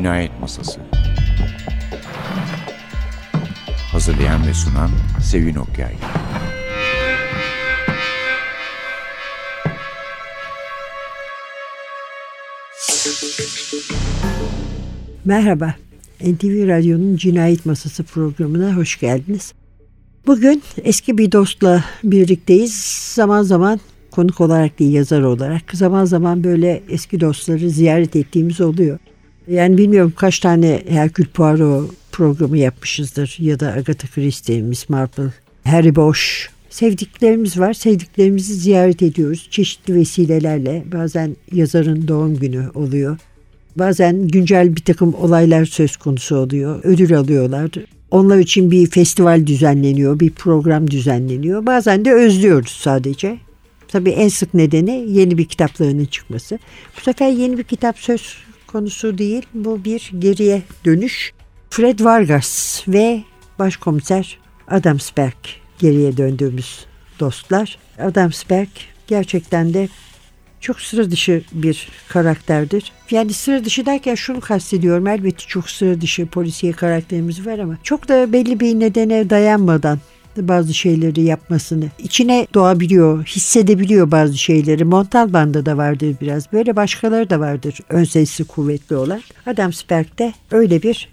Cinayet Masası Hazırlayan ve sunan Sevin Okyay Merhaba, NTV Radyo'nun Cinayet Masası programına hoş geldiniz. Bugün eski bir dostla birlikteyiz. Zaman zaman konuk olarak değil yazar olarak zaman zaman böyle eski dostları ziyaret ettiğimiz oluyor. Yani bilmiyorum kaç tane Hercule Poirot programı yapmışızdır ya da Agatha Christie, Miss Marple, Harry Bosch. Sevdiklerimiz var. Sevdiklerimizi ziyaret ediyoruz. Çeşitli vesilelerle. Bazen yazarın doğum günü oluyor. Bazen güncel bir takım olaylar söz konusu oluyor. Ödül alıyorlar. Onlar için bir festival düzenleniyor, bir program düzenleniyor. Bazen de özlüyoruz sadece. Tabii en sık nedeni yeni bir kitaplarının çıkması. Bu sefer yeni bir kitap söz konusu değil. Bu bir geriye dönüş. Fred Vargas ve başkomiser Adam Sperk geriye döndüğümüz dostlar. Adam Sperk gerçekten de çok sıra dışı bir karakterdir. Yani sıra dışı derken şunu kastediyorum. Elbette çok sıra dışı polisiye karakterimiz var ama çok da belli bir nedene dayanmadan bazı şeyleri yapmasını. içine doğabiliyor, hissedebiliyor bazı şeyleri. Montalban'da da vardır biraz. Böyle başkaları da vardır ön sesi kuvvetli olan. Adam Sperk'te öyle bir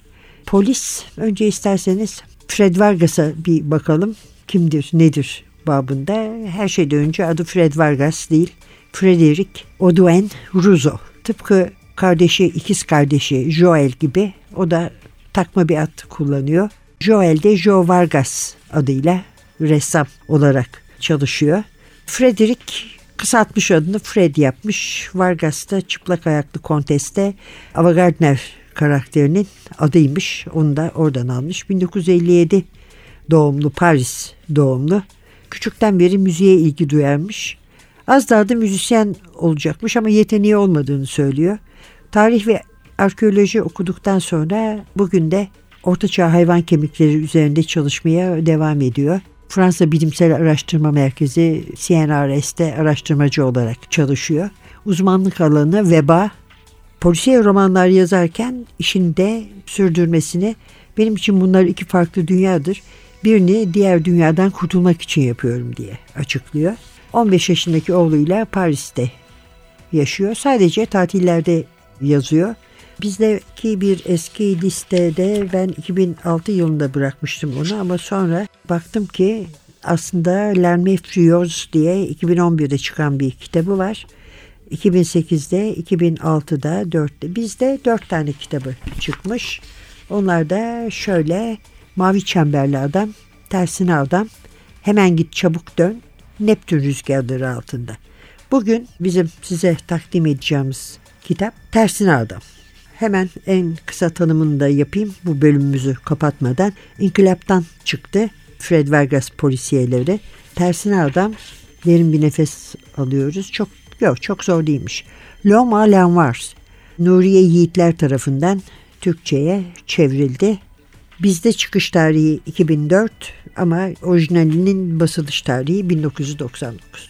polis. Önce isterseniz Fred Vargas'a bir bakalım. Kimdir, nedir babında. Her şeyden önce adı Fred Vargas değil. Frederick Audouin Ruzo. Tıpkı kardeşi, ikiz kardeşi Joel gibi o da takma bir ad kullanıyor. Joel de Joe Vargas adıyla ressam olarak çalışıyor. Frederick kısaltmış adını Fred yapmış. Vargas da çıplak ayaklı konteste Ava Gardner karakterinin adıymış. Onu da oradan almış. 1957 doğumlu Paris doğumlu. Küçükten beri müziğe ilgi duyarmış. Az daha da müzisyen olacakmış ama yeteneği olmadığını söylüyor. Tarih ve arkeoloji okuduktan sonra bugün de ortaçağ hayvan kemikleri üzerinde çalışmaya devam ediyor. Fransa Bilimsel Araştırma Merkezi CNRS'te araştırmacı olarak çalışıyor. Uzmanlık alanı veba. Polisiye romanlar yazarken işinde sürdürmesini benim için bunlar iki farklı dünyadır. Birini diğer dünyadan kurtulmak için yapıyorum diye açıklıyor. 15 yaşındaki oğluyla Paris'te yaşıyor. Sadece tatillerde yazıyor. Bizdeki bir eski listede ben 2006 yılında bırakmıştım onu ama sonra baktım ki aslında L'Armée Furieuse diye 2011'de çıkan bir kitabı var. 2008'de, 2006'da, 4'te bizde 4 tane kitabı çıkmış. Onlar da şöyle Mavi Çemberli Adam, Tersine Adam, Hemen Git Çabuk Dön, Neptün Rüzgarları Altında. Bugün bizim size takdim edeceğimiz kitap Tersine Adam. Hemen en kısa tanımını da yapayım bu bölümümüzü kapatmadan. İnkılaptan çıktı Fred Vargas polisiyeleri. Tersine adam derin bir nefes alıyoruz. Çok yok çok zor değilmiş. Loma Lanvars Nuriye Yiğitler tarafından Türkçe'ye çevrildi. Bizde çıkış tarihi 2004 ama orijinalinin basılış tarihi 1999.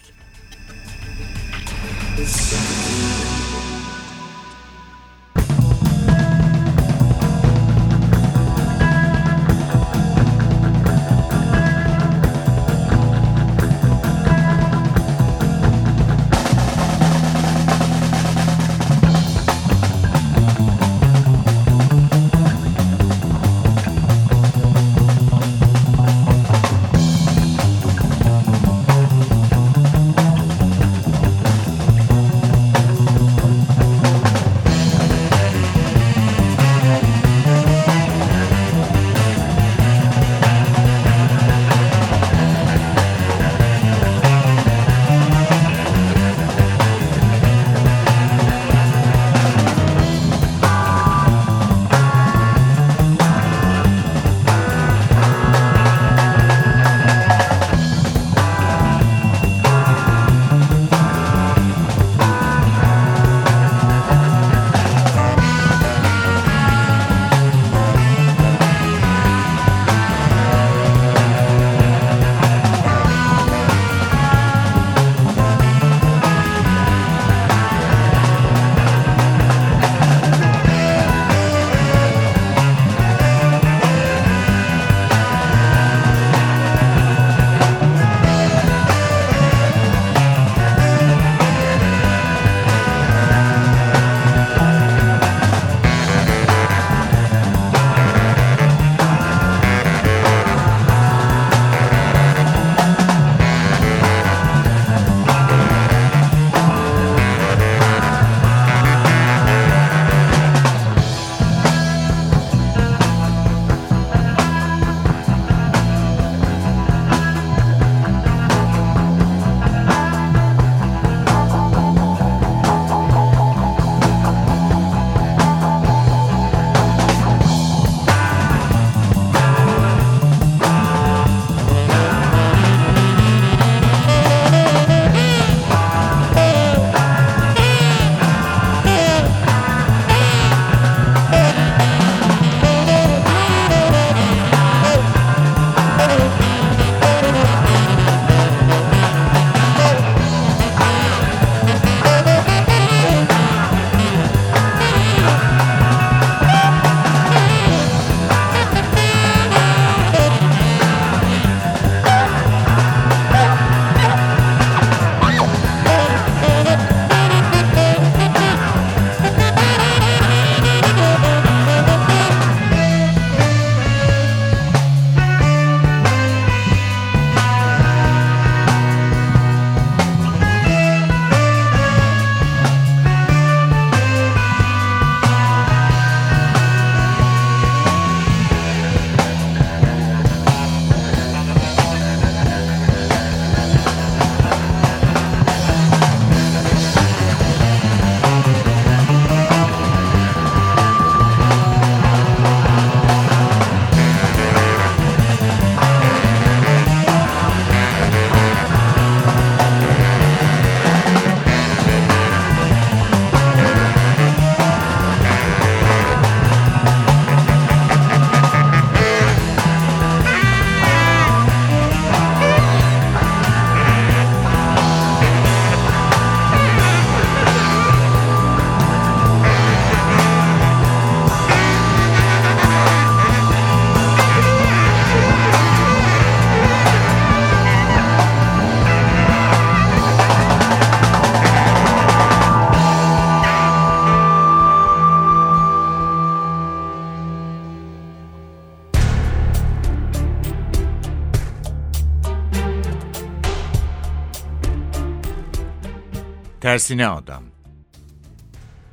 Tersine adam.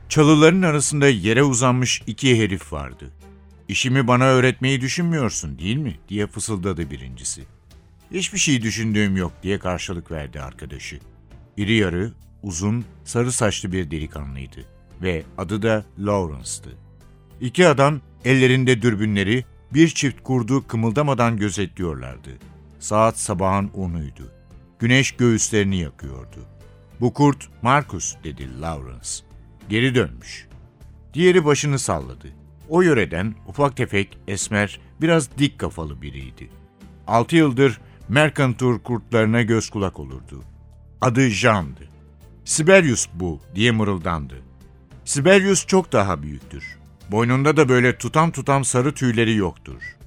Çalıların arasında yere uzanmış iki herif vardı. İşimi bana öğretmeyi düşünmüyorsun değil mi? diye fısıldadı birincisi. Hiçbir şey düşündüğüm yok diye karşılık verdi arkadaşı. İri yarı, uzun, sarı saçlı bir delikanlıydı ve adı da Lawrence'tı. İki adam ellerinde dürbünleri bir çift kurdu kımıldamadan gözetliyorlardı. Saat sabahın onuydu. Güneş göğüslerini yakıyordu. Bu kurt Marcus dedi Lawrence. Geri dönmüş. Diğeri başını salladı. O yöreden ufak tefek, esmer, biraz dik kafalı biriydi. Altı yıldır Mercantur kurtlarına göz kulak olurdu. Adı Jean'dı. Sibelius bu diye mırıldandı. Sibelius çok daha büyüktür. Boynunda da böyle tutam tutam sarı tüyleri yoktur.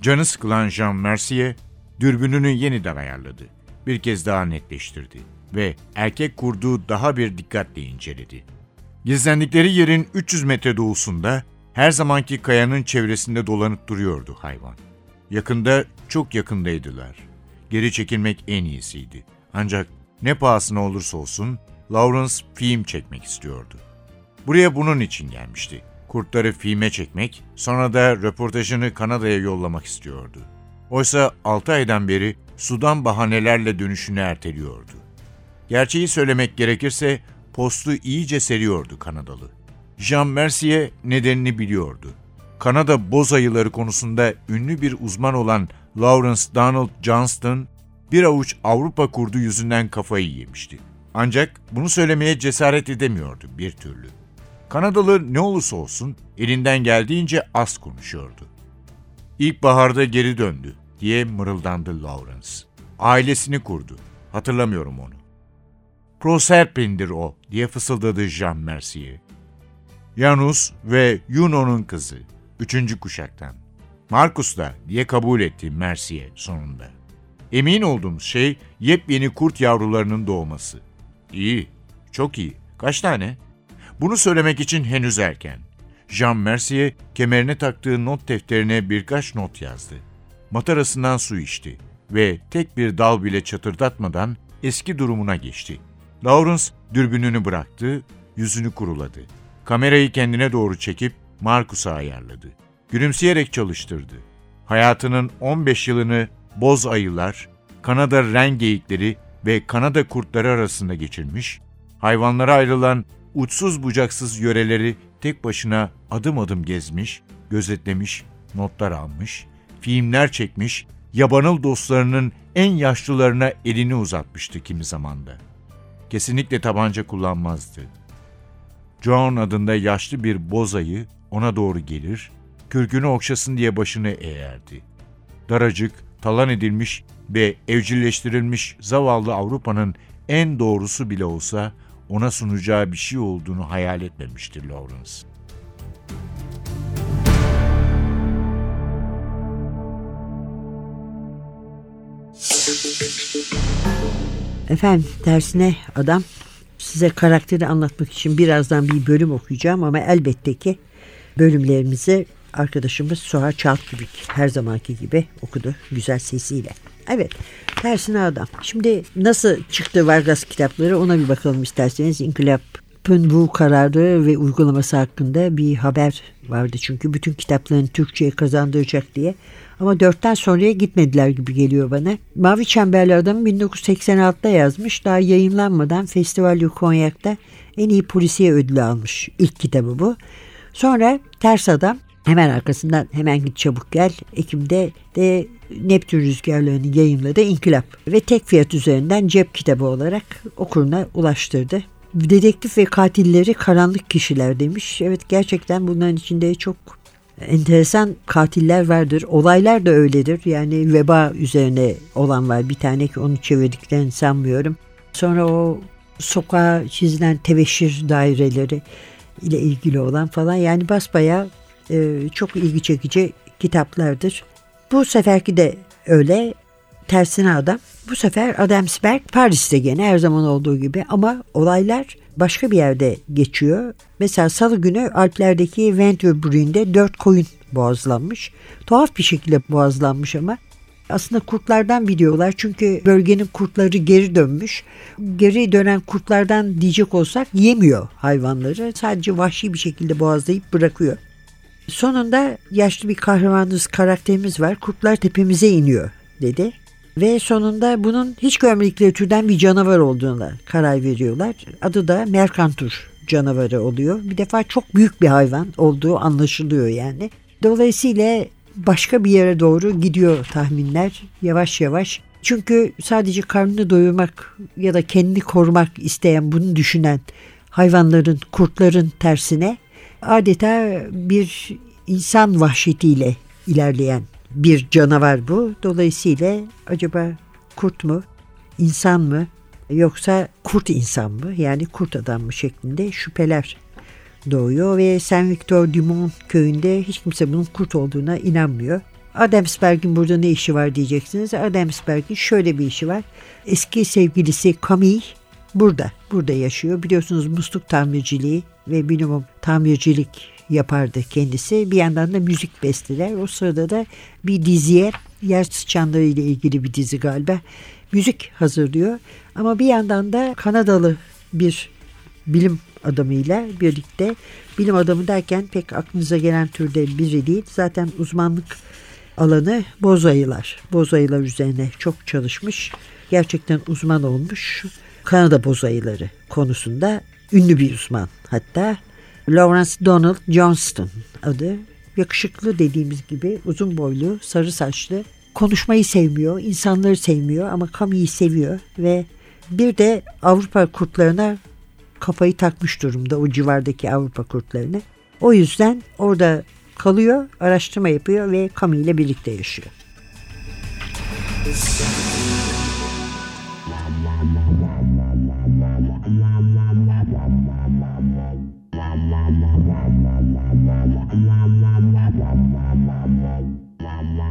Canı sıkılan Jean Mercier dürbününü yeniden ayarladı. Bir kez daha netleştirdi ve erkek kurduğu daha bir dikkatle inceledi. Gizlendikleri yerin 300 metre doğusunda her zamanki kayanın çevresinde dolanıp duruyordu hayvan. Yakında, çok yakındaydılar. Geri çekilmek en iyisiydi. Ancak ne pahasına olursa olsun Lawrence film çekmek istiyordu. Buraya bunun için gelmişti. Kurtları filme çekmek, sonra da röportajını Kanada'ya yollamak istiyordu. Oysa 6 aydan beri sudan bahanelerle dönüşünü erteliyordu. Gerçeği söylemek gerekirse postu iyice seriyordu Kanadalı. Jean Mercier nedenini biliyordu. Kanada boz ayıları konusunda ünlü bir uzman olan Lawrence Donald Johnston, bir avuç Avrupa kurdu yüzünden kafayı yemişti. Ancak bunu söylemeye cesaret edemiyordu bir türlü. Kanadalı ne olursa olsun elinden geldiğince az konuşuyordu. İlkbaharda geri döndü diye mırıldandı Lawrence. Ailesini kurdu. Hatırlamıyorum onu. Proserpin'dir o diye fısıldadı Jean Mercier. Janus ve Juno'nun kızı. Üçüncü kuşaktan. Marcus da diye kabul etti Mercier sonunda. Emin olduğumuz şey yepyeni kurt yavrularının doğması. İyi, çok iyi. Kaç tane? Bunu söylemek için henüz erken. Jean Mercier kemerine taktığı not defterine birkaç not yazdı. Matarasından su içti ve tek bir dal bile çatırdatmadan eski durumuna geçti. Lawrence dürbününü bıraktı, yüzünü kuruladı. Kamerayı kendine doğru çekip Marcus'a ayarladı. Gülümseyerek çalıştırdı. Hayatının 15 yılını boz ayılar, Kanada ren geyikleri ve Kanada kurtları arasında geçirmiş, hayvanlara ayrılan uçsuz bucaksız yöreleri tek başına adım adım gezmiş, gözetlemiş, notlar almış, filmler çekmiş, yabanıl dostlarının en yaşlılarına elini uzatmıştı kimi zamanda. Kesinlikle tabanca kullanmazdı. John adında yaşlı bir bozayı ona doğru gelir, kürkünü okşasın diye başını eğerdi. Daracık, talan edilmiş ve evcilleştirilmiş zavallı Avrupa'nın en doğrusu bile olsa ona sunacağı bir şey olduğunu hayal etmemiştir Lawrence. Efendim tersine adam size karakteri anlatmak için birazdan bir bölüm okuyacağım ama elbette ki bölümlerimizi arkadaşımız Suha Çalkübük her zamanki gibi okudu güzel sesiyle. Evet tersine adam. Şimdi nasıl çıktı Vargas kitapları ona bir bakalım isterseniz. İnkılap'ın bu kararı ve uygulaması hakkında bir haber vardı. Çünkü bütün kitaplarını Türkçe'ye kazandıracak diye. Ama dörtten sonraya gitmediler gibi geliyor bana. Mavi Çemberli Adamı 1986'da yazmış. Daha yayınlanmadan Festival Konyak'ta en iyi polisiye ödülü almış. İlk kitabı bu. Sonra Ters Adam hemen arkasından Hemen Git Çabuk Gel. Ekim'de de Neptün Rüzgarlarını yayınladı İnkılap ve tek fiyat üzerinden cep kitabı olarak okuruna ulaştırdı. Dedektif ve katilleri karanlık kişiler demiş. Evet gerçekten bunların içinde çok enteresan katiller vardır. Olaylar da öyledir. Yani veba üzerine olan var. Bir tane ki onu çevirdiklerini sanmıyorum. Sonra o sokağa çizilen tebeşir daireleri ile ilgili olan falan yani basbaya e, çok ilgi çekici kitaplardır. Bu seferki de öyle. Tersine adam. Bu sefer Adamsberg Paris'te gene her zaman olduğu gibi ama olaylar başka bir yerde geçiyor. Mesela salı günü Alplerdeki Venturebrü'nde dört koyun boğazlanmış. Tuhaf bir şekilde boğazlanmış ama Aslında kurtlardan biliyorlar çünkü bölgenin kurtları geri dönmüş. Geri dönen kurtlardan diyecek olsak yemiyor hayvanları. Sadece vahşi bir şekilde boğazlayıp bırakıyor. Sonunda yaşlı bir kahramanımız, karakterimiz var. Kurtlar tepemize iniyor dedi. Ve sonunda bunun hiç görmedikleri türden bir canavar olduğuna karar veriyorlar. Adı da Merkantur canavarı oluyor. Bir defa çok büyük bir hayvan olduğu anlaşılıyor yani. Dolayısıyla başka bir yere doğru gidiyor tahminler yavaş yavaş. Çünkü sadece karnını doyurmak ya da kendini korumak isteyen bunu düşünen hayvanların, kurtların tersine adeta bir insan vahşetiyle ilerleyen bir canavar bu. Dolayısıyla acaba kurt mu, insan mı yoksa kurt insan mı yani kurt adam mı şeklinde şüpheler doğuyor ve Saint Victor Dumont köyünde hiç kimse bunun kurt olduğuna inanmıyor. Adamsberg'in burada ne işi var diyeceksiniz. Adamsberg'in şöyle bir işi var. Eski sevgilisi Camille burada, burada yaşıyor. Biliyorsunuz musluk tamirciliği ve minimum tamircilik yapardı kendisi. Bir yandan da müzik besteler. O sırada da bir diziye yer sıçanları ile ilgili bir dizi galiba müzik hazırlıyor. Ama bir yandan da Kanadalı bir bilim adamıyla birlikte bilim adamı derken pek aklınıza gelen türde biri değil. Zaten uzmanlık alanı bozayılar. Bozayılar üzerine çok çalışmış. Gerçekten uzman olmuş. Kanada bozayıları konusunda ünlü bir uzman. Hatta Lawrence Donald Johnston adı. Yakışıklı dediğimiz gibi uzun boylu, sarı saçlı. Konuşmayı sevmiyor, insanları sevmiyor ama Kami'yi seviyor ve bir de Avrupa kurtlarına kafayı takmış durumda o civardaki Avrupa kurtlarını. O yüzden orada kalıyor, araştırma yapıyor ve Kami ile birlikte yaşıyor.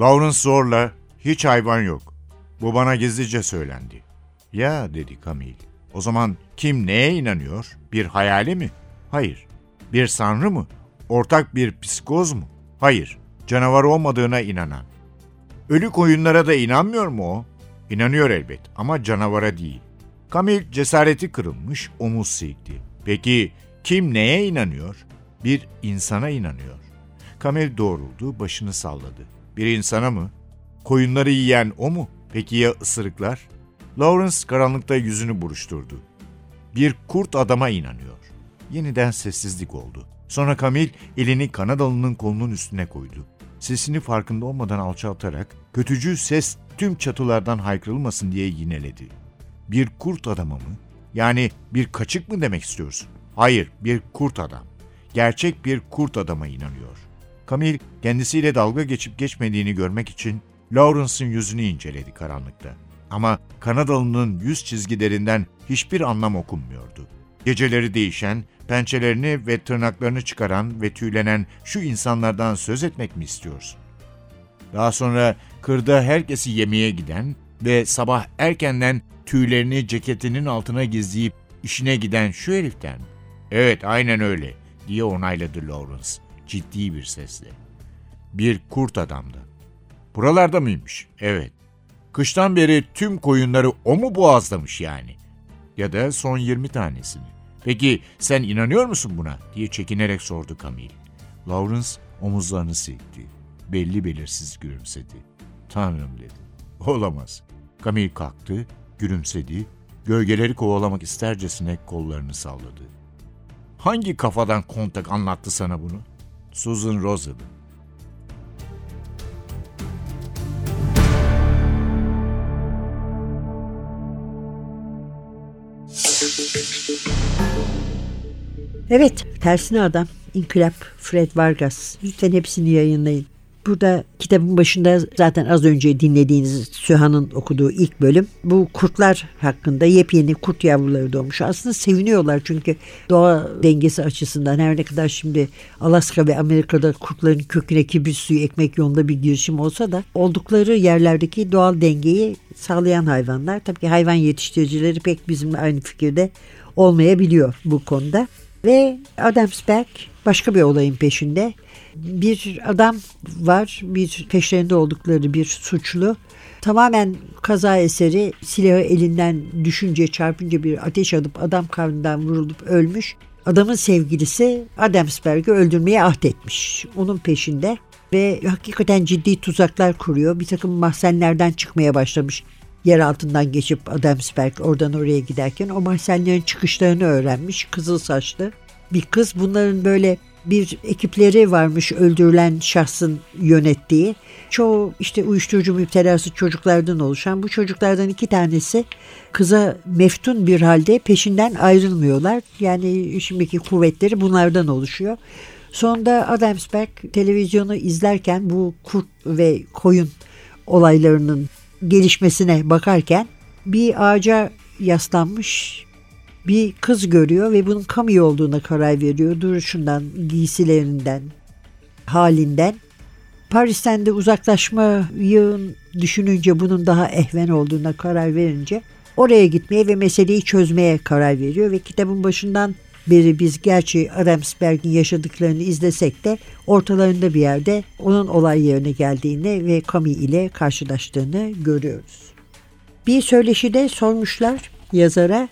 Lawrence zorla, hiç hayvan yok. Bu bana gizlice söylendi. Ya dedi Camille. O zaman kim neye inanıyor? Bir hayali mi? Hayır. Bir sanrı mı? Ortak bir psikoz mu? Hayır. Canavar olmadığına inanan. Ölü koyunlara da inanmıyor mu o? İnanıyor elbet ama canavara değil. Kamil cesareti kırılmış, omuz silkti. Peki kim neye inanıyor? Bir insana inanıyor. Kamil doğruldu, başını salladı. Bir insana mı? Koyunları yiyen o mu? Peki ya ısırıklar? Lawrence karanlıkta yüzünü buruşturdu. Bir kurt adama inanıyor. Yeniden sessizlik oldu. Sonra Kamil elini Kanadalı'nın kolunun üstüne koydu. Sesini farkında olmadan alçaltarak kötücül ses tüm çatılardan haykırılmasın diye yineledi. Bir kurt adamı mı? Yani bir kaçık mı demek istiyorsun? Hayır, bir kurt adam. Gerçek bir kurt adama inanıyor. Kamil kendisiyle dalga geçip geçmediğini görmek için Lawrence'ın yüzünü inceledi karanlıkta. Ama Kanadalı'nın yüz çizgilerinden hiçbir anlam okunmuyordu. Geceleri değişen, pençelerini ve tırnaklarını çıkaran ve tüylenen şu insanlardan söz etmek mi istiyorsun? Daha sonra kırda herkesi yemeğe giden ve sabah erkenden tüylerini ceketinin altına gizleyip işine giden şu heriften mi? Evet aynen öyle diye onayladı Lawrence ciddi bir sesle. Bir kurt adamdı. Buralarda mıymış? Evet. Kıştan beri tüm koyunları o mu boğazlamış yani? Ya da son 20 tanesini. Peki sen inanıyor musun buna? diye çekinerek sordu Camille. Lawrence omuzlarını silkti. Belli belirsiz gülümsedi. Tanrım dedi. Olamaz. Camille kalktı, gülümsedi, gölgeleri kovalamak istercesine kollarını salladı. Hangi kafadan kontak anlattı sana bunu? Susan Rosalind. Evet, Tersine Adam, İnkılap, Fred Vargas. Lütfen hepsini yayınlayın. Burada kitabın başında zaten az önce dinlediğiniz Sühan'ın okuduğu ilk bölüm bu kurtlar hakkında yepyeni kurt yavruları doğmuş. Aslında seviniyorlar çünkü doğa dengesi açısından her ne kadar şimdi Alaska ve Amerika'da kurtların köküne kibrit suyu ekmek yolunda bir girişim olsa da oldukları yerlerdeki doğal dengeyi sağlayan hayvanlar. Tabii ki hayvan yetiştiricileri pek bizimle aynı fikirde olmayabiliyor bu konuda. Ve Adamsberg başka bir olayın peşinde bir adam var, bir peşlerinde oldukları bir suçlu. Tamamen kaza eseri silahı elinden düşünce çarpınca bir ateş alıp adam karnından vurulup ölmüş. Adamın sevgilisi Adamsberg'i öldürmeye ahdetmiş. Onun peşinde ve hakikaten ciddi tuzaklar kuruyor. Bir takım mahzenlerden çıkmaya başlamış. Yer altından geçip Adamsberg oradan oraya giderken o mahzenlerin çıkışlarını öğrenmiş. Kızıl saçlı bir kız bunların böyle bir ekipleri varmış öldürülen şahsın yönettiği. Çoğu işte uyuşturucu müptelası çocuklardan oluşan bu çocuklardan iki tanesi kıza meftun bir halde peşinden ayrılmıyorlar. Yani şimdiki kuvvetleri bunlardan oluşuyor. Sonunda Adamsberg televizyonu izlerken bu kurt ve koyun olaylarının gelişmesine bakarken bir ağaca yaslanmış bir kız görüyor ve bunun Camille olduğuna karar veriyor. Duruşundan, giysilerinden, halinden. Paris'ten de uzaklaşmayı düşününce bunun daha ehven olduğuna karar verince oraya gitmeye ve meseleyi çözmeye karar veriyor ve kitabın başından beri biz gerçi Adamsberg'in yaşadıklarını izlesek de ortalarında bir yerde onun olay yerine geldiğini ve Camille ile karşılaştığını görüyoruz. Bir söyleşide sormuşlar yazara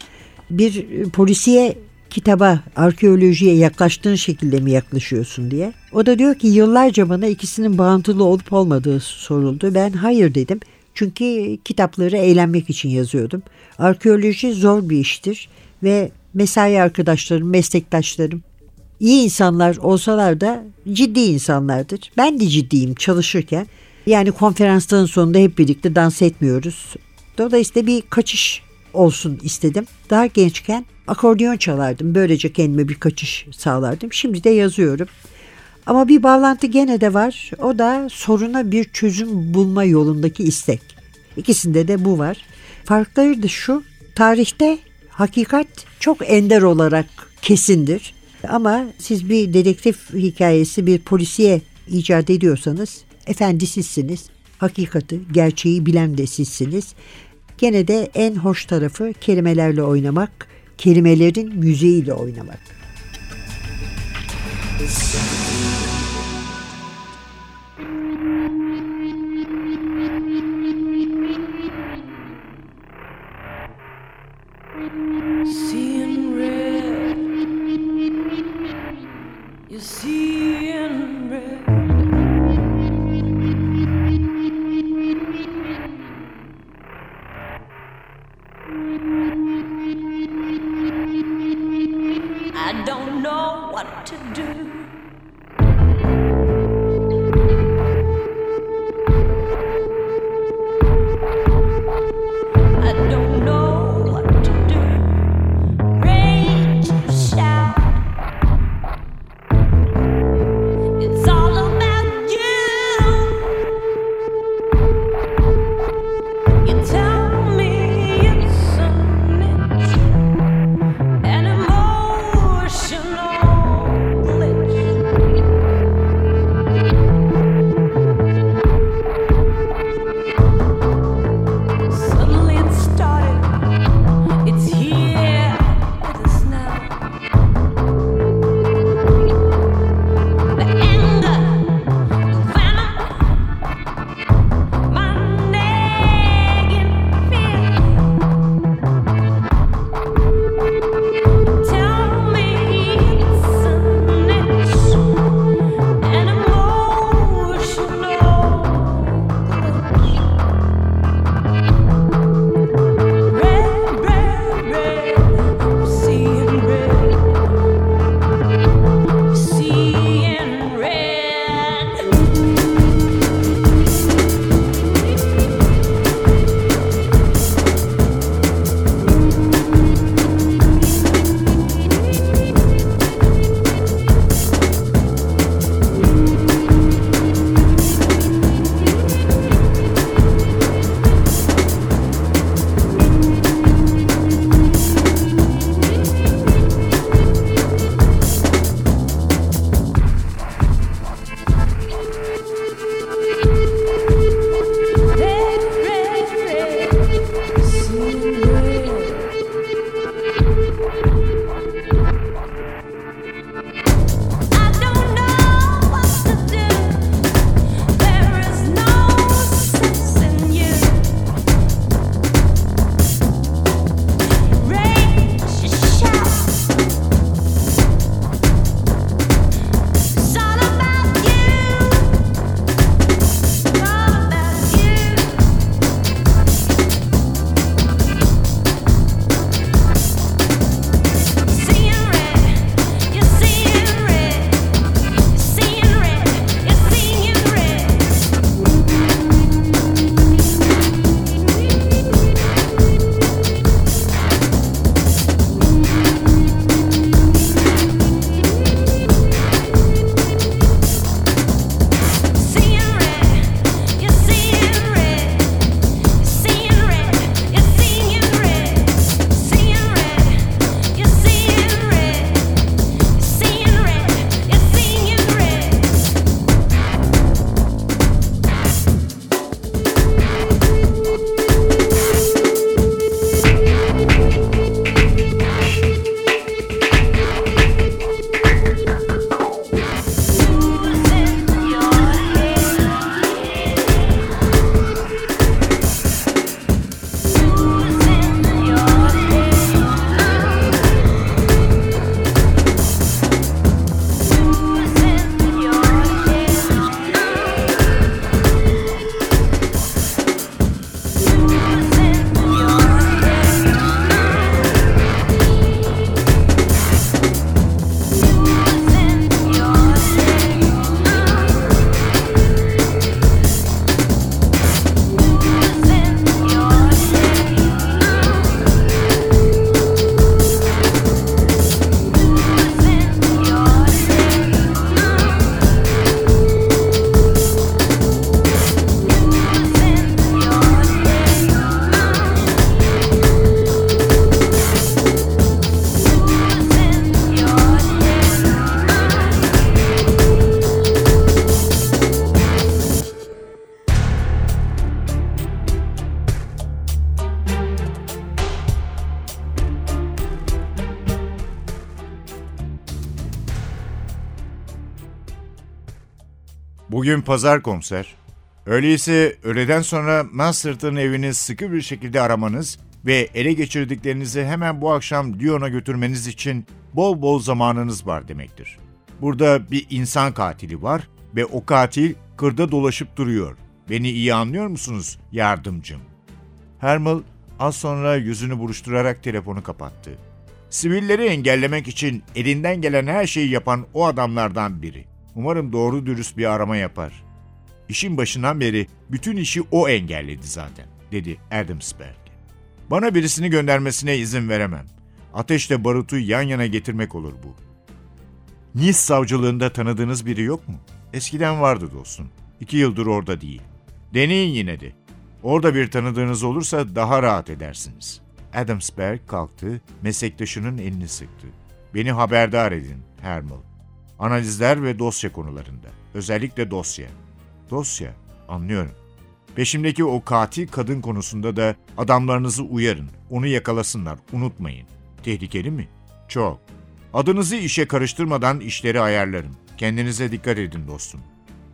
bir polisiye kitaba, arkeolojiye yaklaştığın şekilde mi yaklaşıyorsun diye. O da diyor ki yıllarca bana ikisinin bağıntılı olup olmadığı soruldu. Ben hayır dedim. Çünkü kitapları eğlenmek için yazıyordum. Arkeoloji zor bir iştir ve mesai arkadaşlarım, meslektaşlarım iyi insanlar olsalar da ciddi insanlardır. Ben de ciddiyim çalışırken. Yani konferansların sonunda hep birlikte dans etmiyoruz. Dolayısıyla bir kaçış olsun istedim. Daha gençken akordeon çalardım. Böylece kendime bir kaçış sağlardım. Şimdi de yazıyorum. Ama bir bağlantı gene de var. O da soruna bir çözüm bulma yolundaki istek. İkisinde de bu var. Farkları da şu. Tarihte hakikat çok ender olarak kesindir. Ama siz bir dedektif hikayesi, bir polisiye icat ediyorsanız efendi sizsiniz. hakikati, gerçeği bilen de sizsiniz. Gene de en hoş tarafı kelimelerle oynamak, kelimelerin müziğiyle oynamak. Seeing red, you're seeing I don't know what to do. Bugün pazar komiser. Öyleyse öğleden sonra Masterton evini sıkı bir şekilde aramanız ve ele geçirdiklerinizi hemen bu akşam Lyon'a götürmeniz için bol bol zamanınız var demektir. Burada bir insan katili var ve o katil kırda dolaşıp duruyor. Beni iyi anlıyor musunuz yardımcım? Hermel az sonra yüzünü buruşturarak telefonu kapattı. Sivilleri engellemek için elinden gelen her şeyi yapan o adamlardan biri. Umarım doğru dürüst bir arama yapar. İşin başından beri bütün işi o engelledi zaten, dedi Adamsberg. Bana birisini göndermesine izin veremem. Ateşle barutu yan yana getirmek olur bu. Nice savcılığında tanıdığınız biri yok mu? Eskiden vardı dostum. İki yıldır orada değil. Deneyin yine de. Orada bir tanıdığınız olursa daha rahat edersiniz. Adamsberg kalktı, meslektaşının elini sıktı. Beni haberdar edin, Hermel. Analizler ve dosya konularında. Özellikle dosya. Dosya, anlıyorum. Peşimdeki o katil kadın konusunda da adamlarınızı uyarın. Onu yakalasınlar, unutmayın. Tehlikeli mi? Çok. Adınızı işe karıştırmadan işleri ayarlarım. Kendinize dikkat edin dostum.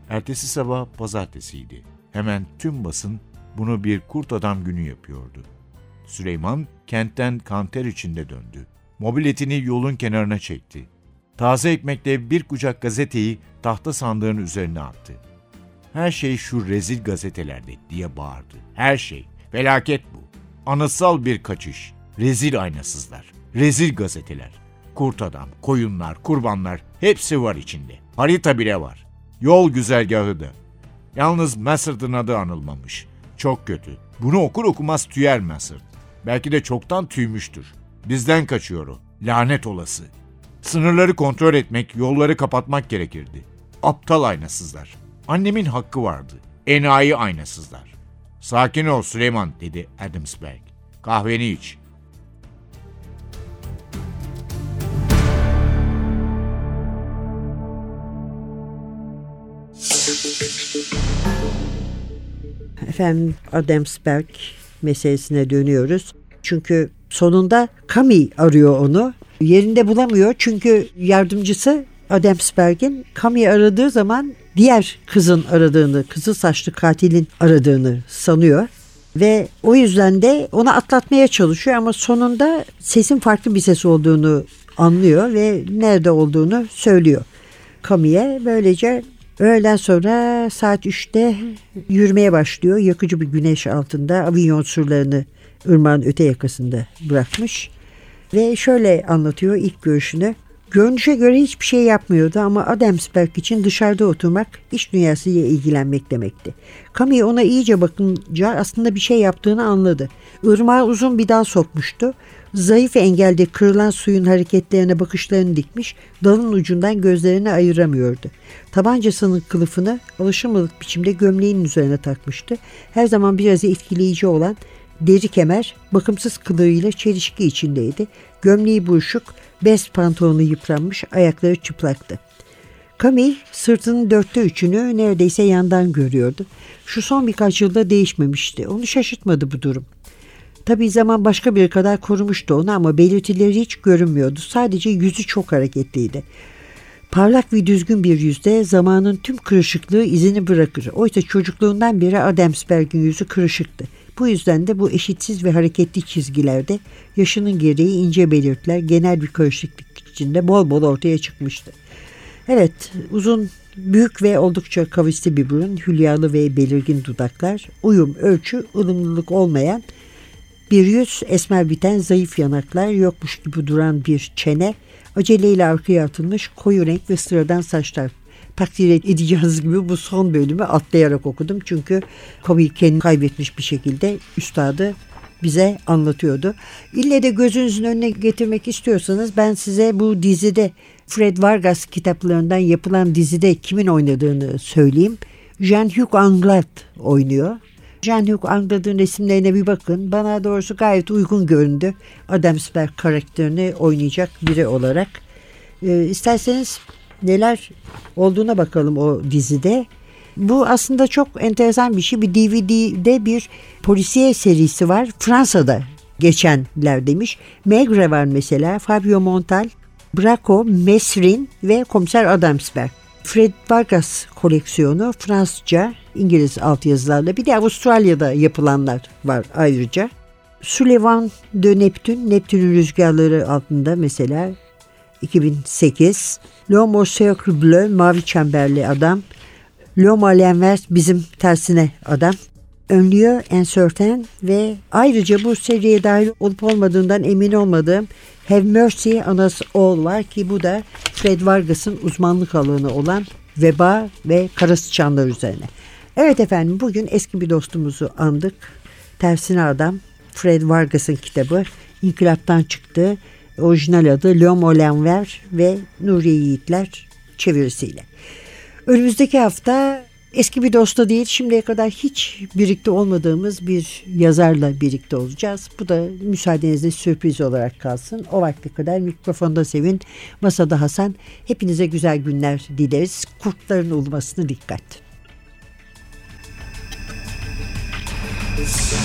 Ertesi sabah pazartesiydi. Hemen tüm basın bunu bir kurt adam günü yapıyordu. Süleyman kentten kanter içinde döndü. Mobiletini yolun kenarına çekti. Taze ekmekle bir kucak gazeteyi tahta sandığın üzerine attı. Her şey şu rezil gazetelerde diye bağırdı. Her şey. Felaket bu. Anıtsal bir kaçış. Rezil aynasızlar. Rezil gazeteler. Kurt adam, koyunlar, kurbanlar hepsi var içinde. Harita bile var. Yol güzergahı da. Yalnız Massard'ın adı anılmamış. Çok kötü. Bunu okur okumaz tüyer Massard. Belki de çoktan tüymüştür. Bizden kaçıyor o. Lanet olası. Sınırları kontrol etmek, yolları kapatmak gerekirdi. Aptal aynasızlar. Annemin hakkı vardı. Enayi aynasızlar. Sakin ol Süleyman dedi Adamsberg. Kahveni iç. Efendim Adamsberg meselesine dönüyoruz. Çünkü sonunda Kami arıyor onu. Yerinde bulamıyor çünkü yardımcısı Adamsberg'in Kami'yi aradığı zaman diğer kızın aradığını, kızıl saçlı katilin aradığını sanıyor. Ve o yüzden de onu atlatmaya çalışıyor ama sonunda sesin farklı bir ses olduğunu anlıyor ve nerede olduğunu söylüyor. Kami'ye böylece öğleden sonra saat 3'te yürümeye başlıyor. Yakıcı bir güneş altında Avignon surlarını ırmağın öte yakasında bırakmış. Ve şöyle anlatıyor ilk görüşünü. Görünüşe göre hiçbir şey yapmıyordu ama Adamsberg için dışarıda oturmak iş dünyasıyla ilgilenmek demekti. Camille ona iyice bakınca aslında bir şey yaptığını anladı. Irmağa uzun bir dal sokmuştu. Zayıf engelde kırılan suyun hareketlerine bakışlarını dikmiş, dalın ucundan gözlerini ayıramıyordu. Tabancasının kılıfını alışılmadık biçimde gömleğinin üzerine takmıştı. Her zaman biraz etkileyici olan deri kemer bakımsız kılığıyla çelişki içindeydi. Gömleği buruşuk, bez pantolonu yıpranmış, ayakları çıplaktı. Camille sırtının dörtte üçünü neredeyse yandan görüyordu. Şu son birkaç yılda değişmemişti. Onu şaşırtmadı bu durum. Tabii zaman başka bir kadar korumuştu onu ama belirtileri hiç görünmüyordu. Sadece yüzü çok hareketliydi. Parlak ve düzgün bir yüzde zamanın tüm kırışıklığı izini bırakır. Oysa çocukluğundan beri Adamsberg'in yüzü kırışıktı. Bu yüzden de bu eşitsiz ve hareketli çizgilerde yaşının gereği ince belirtiler genel bir karışıklık içinde bol bol ortaya çıkmıştı. Evet uzun büyük ve oldukça kavisli bir burun, hülyalı ve belirgin dudaklar, uyum, ölçü, ılımlılık olmayan bir yüz, esmer biten zayıf yanaklar, yokmuş gibi duran bir çene, aceleyle arkaya atılmış koyu renk ve sıradan saçlar takdir edeceğiniz gibi bu son bölümü atlayarak okudum. Çünkü Kobe kendini kaybetmiş bir şekilde üstadı bize anlatıyordu. İlle de gözünüzün önüne getirmek istiyorsanız ben size bu dizide Fred Vargas kitaplarından yapılan dizide kimin oynadığını söyleyeyim. Jean-Hugues Anglade oynuyor. Jean-Hugues Anglade'ın resimlerine bir bakın. Bana doğrusu gayet uygun göründü. Adamsberg karakterini oynayacak biri olarak. Ee, isterseniz neler olduğuna bakalım o dizide. Bu aslında çok enteresan bir şey. Bir DVD'de bir polisiye serisi var. Fransa'da geçenler demiş. Megre var mesela. Fabio Montal, Braco, Mesrin ve Komiser Adamsberg. Fred Vargas koleksiyonu Fransızca, İngiliz altyazılarla bir de Avustralya'da yapılanlar var ayrıca. Sullivan de Neptün, Neptün'ün rüzgarları altında mesela 2008. L'Homme Cercle Bleu, Mavi Çemberli Adam. L'Homme à l'Inverse, bizim tersine adam. Önlüyor Encertain ve ayrıca bu seriye dahil olup olmadığından emin olmadığım Have Mercy on Us All var ki bu da Fred Vargas'ın uzmanlık alanı olan veba ve kara sıçanlar üzerine. Evet efendim bugün eski bir dostumuzu andık. Tersine Adam Fred Vargas'ın kitabı İnkılap'tan çıktı. Orijinal adı L'Homme au l'Envers ve Nuri Yiğitler çevirisiyle. Önümüzdeki hafta eski bir dosta değil şimdiye kadar hiç birlikte olmadığımız bir yazarla birlikte olacağız. Bu da müsaadenizle sürpriz olarak kalsın. O vakte kadar mikrofonda Sevin, masada Hasan. Hepinize güzel günler dileriz. Kurtların olmasına dikkat. Cinayet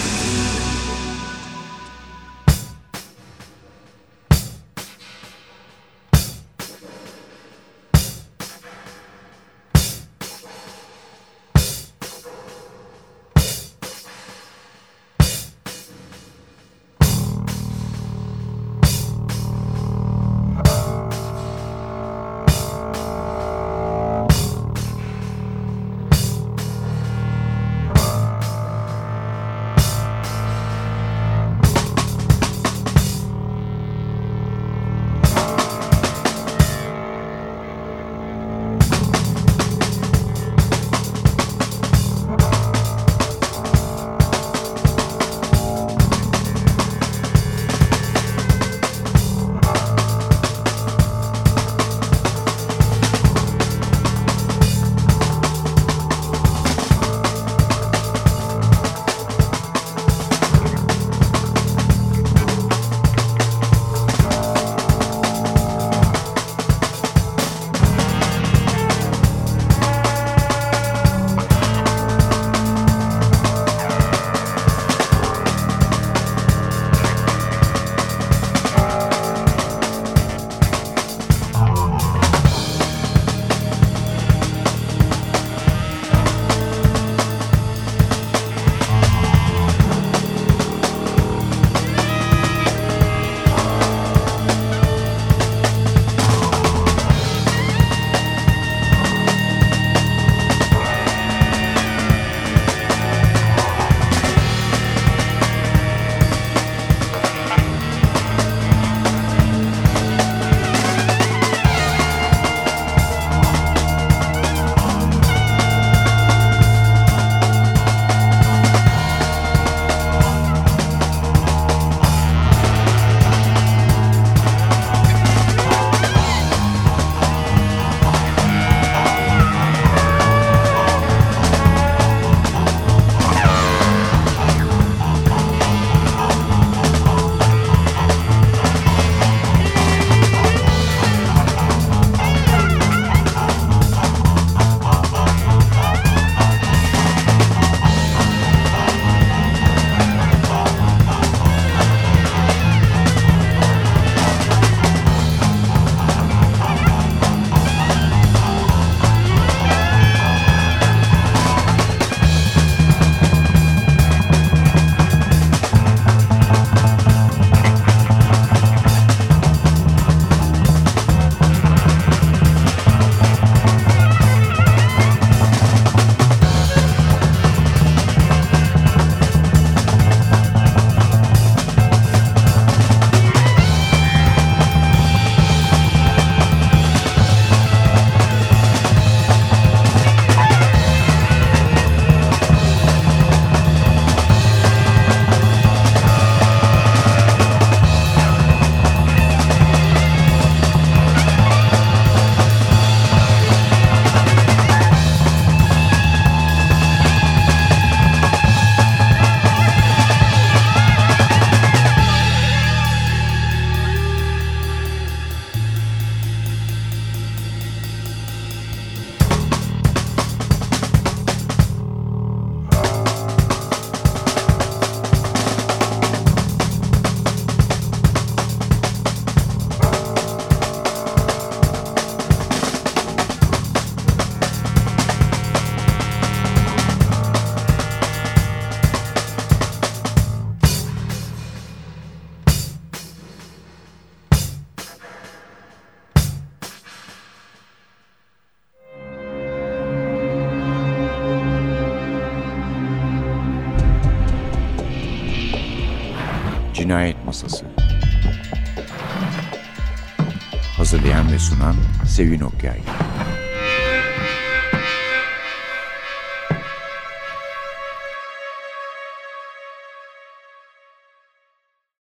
Sevin Okyay